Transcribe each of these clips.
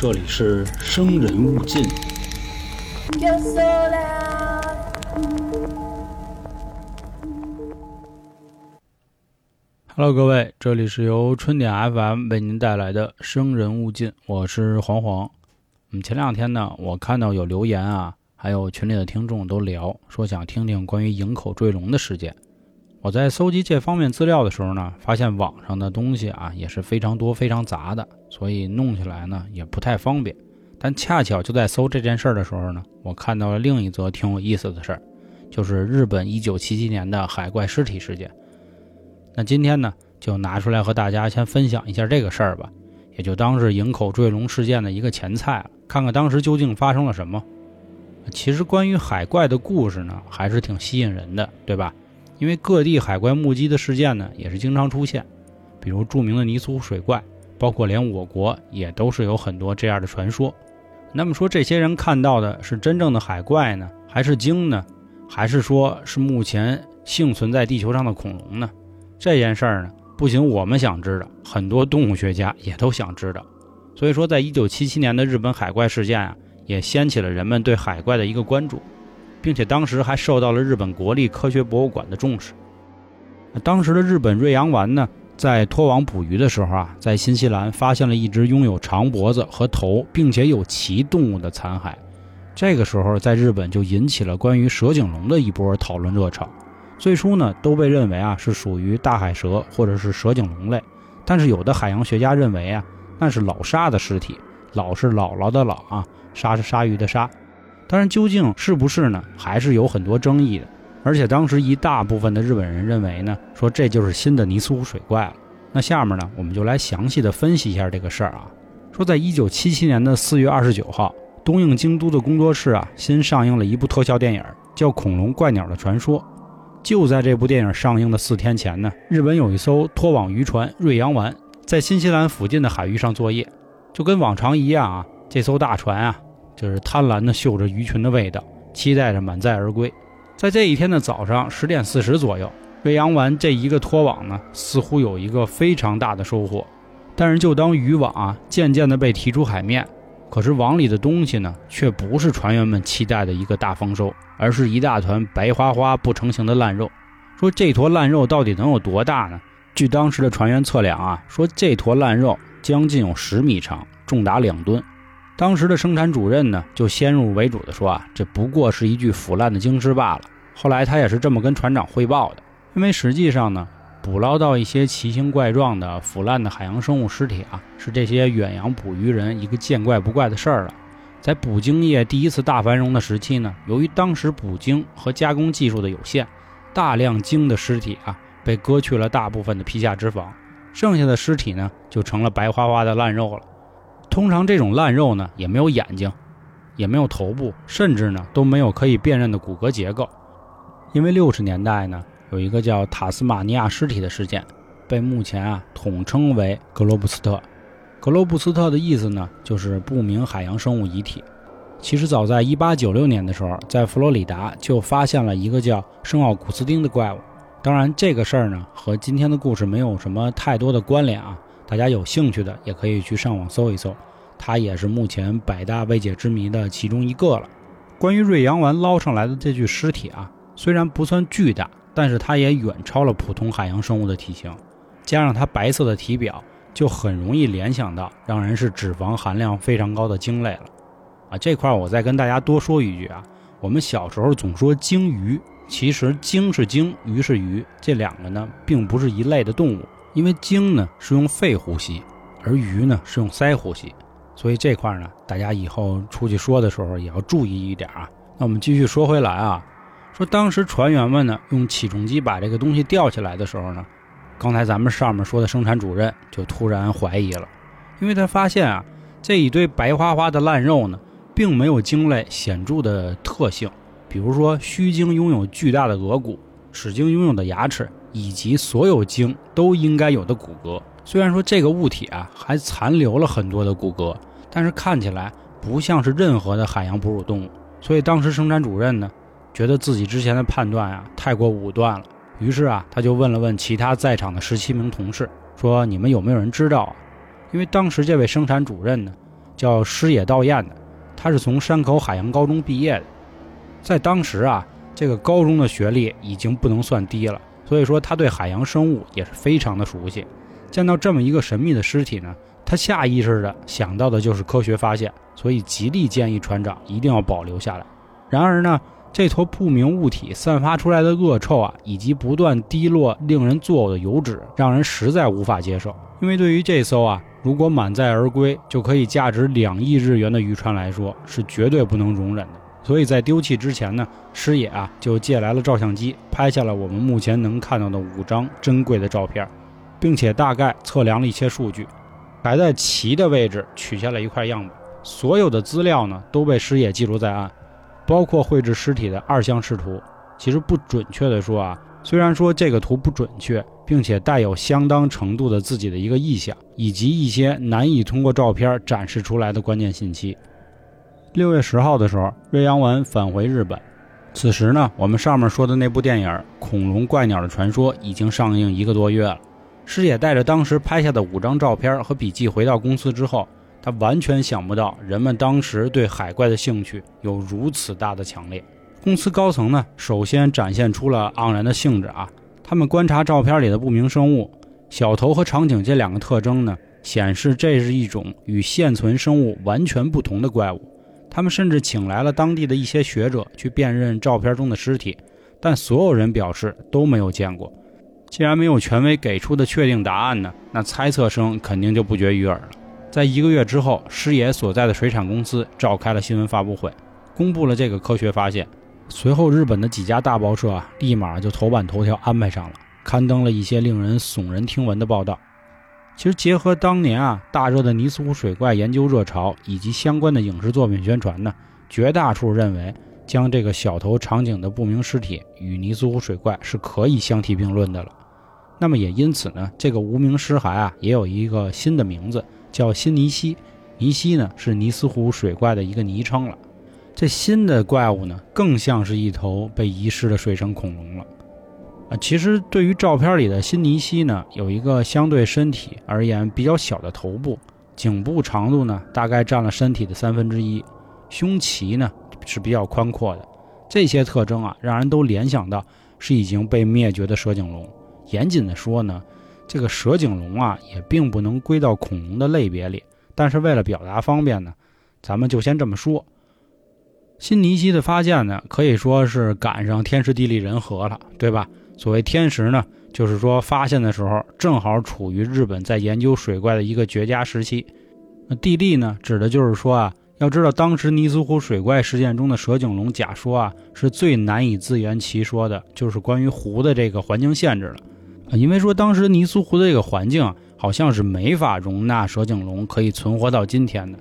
这里是生人勿近。Yo sola. Hello，各位，这里是由春点 FM 为您带来的《生人勿近》，我是黄黄。嗯，前两天呢，我看到有留言啊，还有群里的听众都聊，说想听听关于营口坠龙的事件。我在搜集这方面资料的时候呢，发现网上的东西啊也是非常多、非常杂的，所以弄起来呢也不太方便。但恰巧就在搜这件事儿的时候呢，我看到了另一则挺有意思的事儿，就是日本1977年的海怪尸体事件。那今天呢，就拿出来和大家先分享一下这个事儿吧，也就当是营口坠龙事件的一个前菜了，看看当时究竟发生了什么。其实关于海怪的故事呢，还是挺吸引人的，对吧？因为各地海怪目击的事件呢，也是经常出现，比如著名的尼斯湖水怪，包括连我国也都是有很多这样的传说。那么说，这些人看到的是真正的海怪呢，还是鲸呢，还是说是目前幸存在地球上的恐龙呢？这件事儿呢，不仅我们想知道，很多动物学家也都想知道。所以说，在一九七七年的日本海怪事件啊，也掀起了人们对海怪的一个关注，并且当时还受到了日本国立科学博物馆的重视。当时的日本瑞阳丸呢，在拖网捕鱼的时候啊，在新西兰发现了一只拥有长脖子和头，并且有鳍动物的残骸。这个时候，在日本就引起了关于蛇颈龙的一波讨论热潮。最初呢，都被认为啊是属于大海蛇或者是蛇颈龙类，但是有的海洋学家认为啊，那是老鲨的尸体，老是姥姥的老啊，鲨是鲨鱼的鲨。当然，究竟是不是呢，还是有很多争议的。而且当时一大部分的日本人认为呢，说这就是新的尼斯湖水怪了。那下面呢，我们就来详细的分析一下这个事儿啊。说在一九七七年的四月二十九号，东映京都的工作室啊，新上映了一部特效电影，叫《恐龙怪鸟的传说》。就在这部电影上映的四天前呢，日本有一艘拖网渔船“瑞阳丸”在新西兰附近的海域上作业，就跟往常一样啊，这艘大船啊，就是贪婪的嗅着鱼群的味道，期待着满载而归。在这一天的早上十点四十左右，瑞洋丸这一个拖网呢，似乎有一个非常大的收获。但是，就当渔网啊渐渐的被提出海面，可是网里的东西呢，却不是船员们期待的一个大丰收，而是一大团白花花不成形的烂肉。说这坨烂肉到底能有多大呢？据当时的船员测量啊，说这坨烂肉将近有十米长，重达两吨。当时的生产主任呢，就先入为主的说啊，这不过是一具腐烂的鲸尸罢了。后来他也是这么跟船长汇报的，因为实际上呢，捕捞到一些奇形怪状的腐烂的海洋生物尸体啊，是这些远洋捕鱼人一个见怪不怪的事儿了。在捕鲸业第一次大繁荣的时期呢，由于当时捕鲸和加工技术的有限，大量鲸的尸体啊被割去了大部分的皮下脂肪，剩下的尸体呢就成了白花花的烂肉了。通常这种烂肉呢也没有眼睛，也没有头部，甚至呢都没有可以辨认的骨骼结构。因为六十年代呢有一个叫塔斯马尼亚尸体的事件，被目前啊统称为格罗布斯特。格罗布斯特的意思呢就是不明海洋生物遗体。其实早在1896年的时候，在佛罗里达就发现了一个叫圣奥古斯丁的怪物。当然，这个事儿呢和今天的故事没有什么太多的关联啊。大家有兴趣的也可以去上网搜一搜，它也是目前百大未解之谜的其中一个了。关于瑞阳丸捞上来的这具尸体啊，虽然不算巨大，但是它也远超了普通海洋生物的体型，加上它白色的体表，就很容易联想到让人是脂肪含量非常高的鲸类了。啊，这块我再跟大家多说一句啊，我们小时候总说鲸鱼，其实鲸是鲸，鱼是鱼，这两个呢并不是一类的动物。因为鲸呢是用肺呼吸，而鱼呢是用鳃呼吸，所以这块呢，大家以后出去说的时候也要注意一点啊。那我们继续说回来啊，说当时船员们呢用起重机把这个东西吊起来的时候呢，刚才咱们上面说的生产主任就突然怀疑了，因为他发现啊这一堆白花花的烂肉呢，并没有鲸类显著的特性，比如说须鲸拥有巨大的额骨，齿鲸拥有的牙齿。以及所有鲸都应该有的骨骼，虽然说这个物体啊还残留了很多的骨骼，但是看起来不像是任何的海洋哺乳动物。所以当时生产主任呢，觉得自己之前的判断啊太过武断了，于是啊他就问了问其他在场的十七名同事，说你们有没有人知道啊？因为当时这位生产主任呢，叫师野道彦的，他是从山口海洋高中毕业的，在当时啊，这个高中的学历已经不能算低了，所以说他对海洋生物也是非常的熟悉。见到这么一个神秘的尸体呢，他下意识的想到的就是科学发现，所以极力建议船长一定要保留下来。然而呢，这坨不明物体散发出来的恶臭啊，以及不断滴落令人作呕的油脂，让人实在无法接受。因为对于这艘啊，如果满载而归就可以价值两亿日元的渔船来说，是绝对不能容忍的。所以在丢弃之前呢，师野啊就借来了照相机，拍下了我们目前能看到的五张珍贵的照片，并且大概测量了一些数据，还在鳍的位置取下了一块样本。所有的资料呢都被师野记录在案，包括绘制尸体的二项视图。其实不准确的说啊，虽然说这个图不准确。并且带有相当程度的自己的一个意向，以及一些难以通过照片展示出来的关键信息。六月十号的时候，瑞阳丸返回日本。此时呢，我们上面说的那部电影《恐龙怪鸟的传说》已经上映一个多月了。师野带着当时拍下的五张照片和笔记回到公司之后，他完全想不到人们当时对海怪的兴趣有如此大的强烈。公司高层呢，首先展现出了盎然的兴致啊。他们观察照片里的不明生物小头和长颈这两个特征呢，显示这是一种与现存生物完全不同的怪物。他们甚至请来了当地的一些学者去辨认照片中的尸体，但所有人表示都没有见过。既然没有权威给出的确定答案呢，那猜测声肯定就不绝于耳了。在一个月之后，师爷所在的水产公司召开了新闻发布会，公布了这个科学发现。随后，日本的几家大报社啊，立马就头版头条安排上了，刊登了一些令人耸人听闻的报道。其实，结合当年啊大热的尼斯湖水怪研究热潮以及相关的影视作品宣传呢，绝大数认为将这个小头长颈的不明尸体与尼斯湖水怪是可以相提并论的了。那么也因此呢，这个无名尸骸啊也有一个新的名字，叫新尼西。尼西呢是尼斯湖水怪的一个昵称了。这新的怪物呢，更像是一头被遗失的水生恐龙了。啊，其实对于照片里的新尼西呢，有一个相对身体而言比较小的头部，颈部长度呢大概占了身体的三分之一，胸鳍呢是比较宽阔的。这些特征啊，让人都联想到是已经被灭绝的蛇颈龙。严谨的说呢，这个蛇颈龙啊，也并不能归到恐龙的类别里。但是为了表达方便呢，咱们就先这么说。新尼西的发现呢，可以说是赶上天时地利人和了，对吧？所谓天时呢，就是说发现的时候正好处于日本在研究水怪的一个绝佳时期。那地利呢，指的就是说啊，要知道当时尼斯湖水怪事件中的蛇颈龙假说啊，是最难以自圆其说的，就是关于湖的这个环境限制了啊，因为说当时尼斯湖的这个环境好像是没法容纳蛇颈龙可以存活到今天的。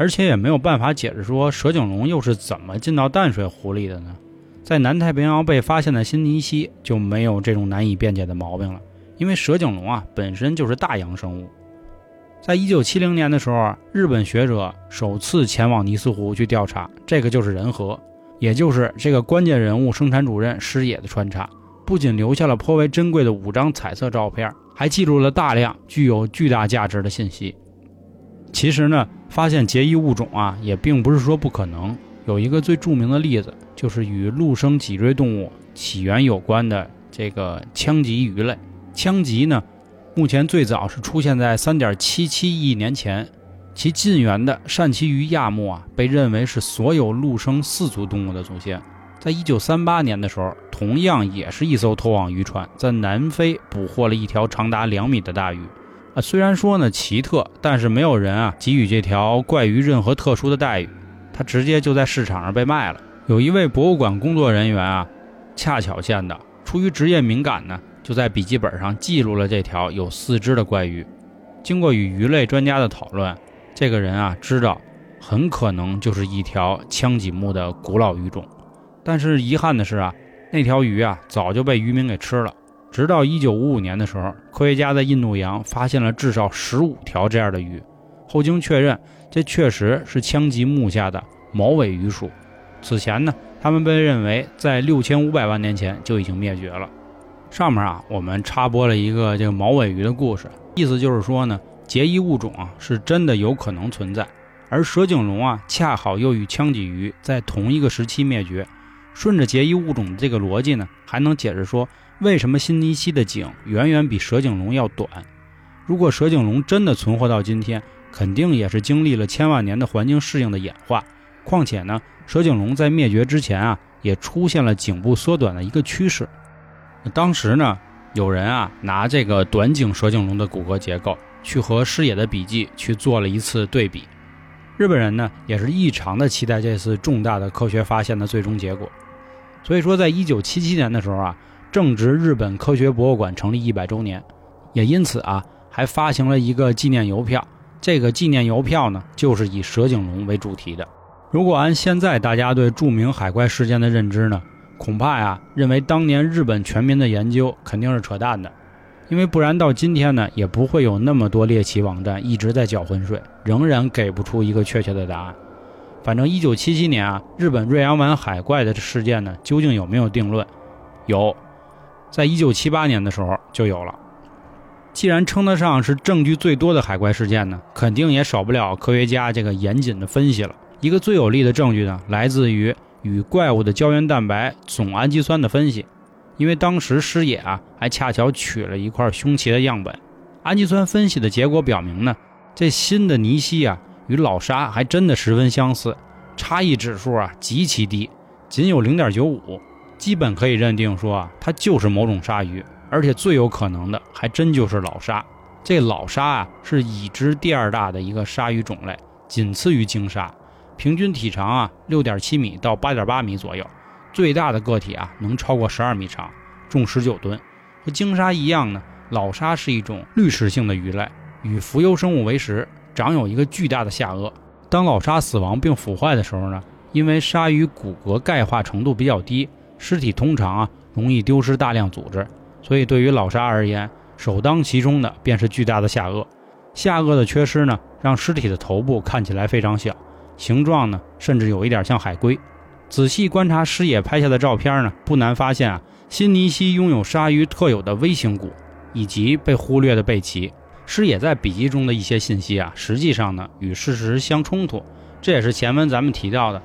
而且也没有办法解释说蛇颈龙又是怎么进到淡水湖里的呢？在南太平洋被发现的新尼西就没有这种难以辩解的毛病了，因为蛇颈龙啊本身就是大洋生物。在一九七零年的时候，日本学者首次前往尼斯湖去调查，这个就是人和，也就是这个关键人物生产主任师野的穿插，不仅留下了颇为珍贵的五张彩色照片，还记录了大量具有巨大价值的信息。其实呢。发现结义物种啊，也并不是说不可能。有一个最著名的例子，就是与陆生脊椎动物起源有关的这个腔棘鱼类。腔棘呢，目前最早是出现在3.77亿年前，其近缘的扇鳍鱼亚目啊，被认为是所有陆生四足动物的祖先。在1938年的时候，同样也是一艘拖网渔船在南非捕获了一条长达两米的大鱼。啊，虽然说呢奇特，但是没有人啊给予这条怪鱼任何特殊的待遇，它直接就在市场上被卖了。有一位博物馆工作人员啊，恰巧见到，出于职业敏感呢，就在笔记本上记录了这条有四肢的怪鱼。经过与鱼类专家的讨论，这个人啊知道，很可能就是一条枪脊目的古老鱼种。但是遗憾的是啊，那条鱼啊早就被渔民给吃了。直到一九五五年的时候，科学家在印度洋发现了至少十五条这样的鱼，后经确认，这确实是枪棘目下的毛尾鱼属。此前呢，它们被认为在六千五百万年前就已经灭绝了。上面啊，我们插播了一个这个毛尾鱼的故事，意思就是说呢，结衣物种啊是真的有可能存在，而蛇颈龙啊，恰好又与腔脊鱼在同一个时期灭绝。顺着结衣物种这个逻辑呢，还能解释说为什么新尼西的颈远远比蛇颈龙要短。如果蛇颈龙真的存活到今天，肯定也是经历了千万年的环境适应的演化。况且呢，蛇颈龙在灭绝之前啊，也出现了颈部缩短的一个趋势。当时呢，有人啊拿这个短颈蛇颈龙的骨骼结构去和师野的笔记去做了一次对比。日本人呢也是异常的期待这次重大的科学发现的最终结果。所以说，在一九七七年的时候啊，正值日本科学博物馆成立一百周年，也因此啊，还发行了一个纪念邮票。这个纪念邮票呢，就是以蛇颈龙为主题的。如果按现在大家对著名海怪事件的认知呢，恐怕呀，认为当年日本全民的研究肯定是扯淡的，因为不然到今天呢，也不会有那么多猎奇网站一直在搅浑水，仍然给不出一个确切的答案。反正一九七七年啊，日本瑞阳湾海怪的事件呢，究竟有没有定论？有，在一九七八年的时候就有了。既然称得上是证据最多的海怪事件呢，肯定也少不了科学家这个严谨的分析了。一个最有力的证据呢，来自于与怪物的胶原蛋白总氨基酸的分析，因为当时师野啊还恰巧取了一块胸鳍的样本。氨基酸分析的结果表明呢，这新的尼西啊。与老沙还真的十分相似，差异指数啊极其低，仅有零点九五，基本可以认定说啊它就是某种鲨鱼，而且最有可能的还真就是老鲨。这老沙啊是已知第二大的一个鲨鱼种类，仅次于鲸鲨，平均体长啊六点七米到八点八米左右，最大的个体啊能超过十二米长，重十九吨。和鲸鲨一样呢，老沙是一种滤食性的鱼类，与浮游生物为食。长有一个巨大的下颚。当老鲨死亡并腐坏的时候呢，因为鲨鱼骨骼钙化程度比较低，尸体通常啊容易丢失大量组织，所以对于老鲨而言，首当其冲的便是巨大的下颚。下颚的缺失呢，让尸体的头部看起来非常小，形状呢甚至有一点像海龟。仔细观察师野拍下的照片呢，不难发现啊，新尼西拥有鲨鱼特有的微型骨，以及被忽略的背鳍。师野在笔记中的一些信息啊，实际上呢与事实相冲突，这也是前文咱们提到的。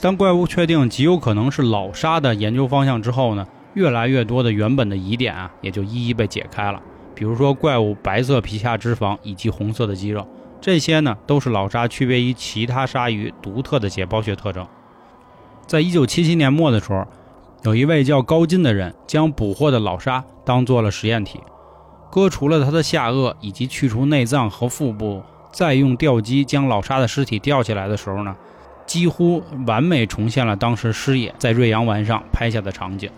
当怪物确定极有可能是老沙的研究方向之后呢，越来越多的原本的疑点啊也就一一被解开了。比如说怪物白色皮下脂肪以及红色的肌肉，这些呢都是老沙区别于其他鲨鱼独特的解剖学特征。在一九七七年末的时候，有一位叫高金的人将捕获的老沙当做了实验体。割除了它的下颚，以及去除内脏和腹部，再用吊机将老沙的尸体吊起来的时候呢，几乎完美重现了当时师野在瑞阳湾上拍下的场景。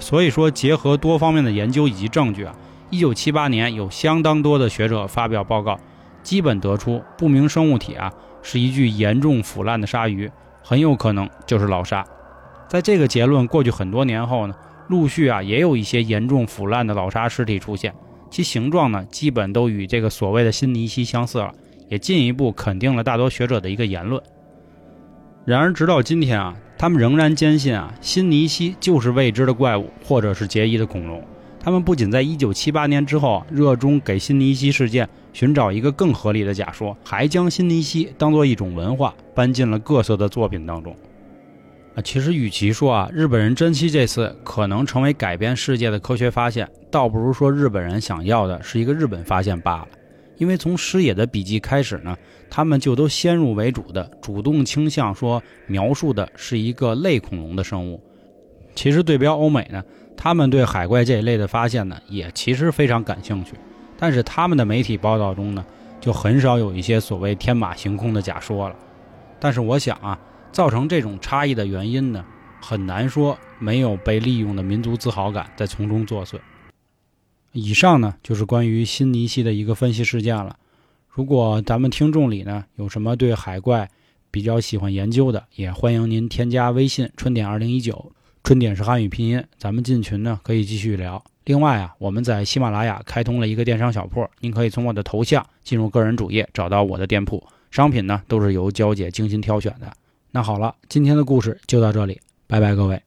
所以说，结合多方面的研究以及证据啊，一九七八年有相当多的学者发表报告，基本得出不明生物体啊是一具严重腐烂的鲨鱼，很有可能就是老沙。在这个结论过去很多年后呢，陆续啊也有一些严重腐烂的老沙尸体出现。其形状呢，基本都与这个所谓的新尼西相似了，也进一步肯定了大多学者的一个言论。然而，直到今天啊，他们仍然坚信啊，新尼西就是未知的怪物，或者是结衣的恐龙。他们不仅在1978年之后热衷给新尼西事件寻找一个更合理的假说，还将新尼西当做一种文化搬进了各色的作品当中。啊，其实与其说啊，日本人珍惜这次可能成为改变世界的科学发现，倒不如说日本人想要的是一个日本发现罢了。因为从师野的笔记开始呢，他们就都先入为主的主动倾向说描述的是一个类恐龙的生物。其实对标欧美呢，他们对海怪这一类的发现呢，也其实非常感兴趣。但是他们的媒体报道中呢，就很少有一些所谓天马行空的假说了。但是我想啊。造成这种差异的原因呢，很难说没有被利用的民族自豪感在从中作祟。以上呢就是关于新尼西的一个分析事件了。如果咱们听众里呢有什么对海怪比较喜欢研究的，也欢迎您添加微信春点二零一九，春点是汉语拼音，咱们进群呢可以继续聊。另外啊，我们在喜马拉雅开通了一个电商小铺，您可以从我的头像进入个人主页，找到我的店铺，商品呢都是由娇姐精心挑选的。那好了，今天的故事就到这里，拜拜，各位。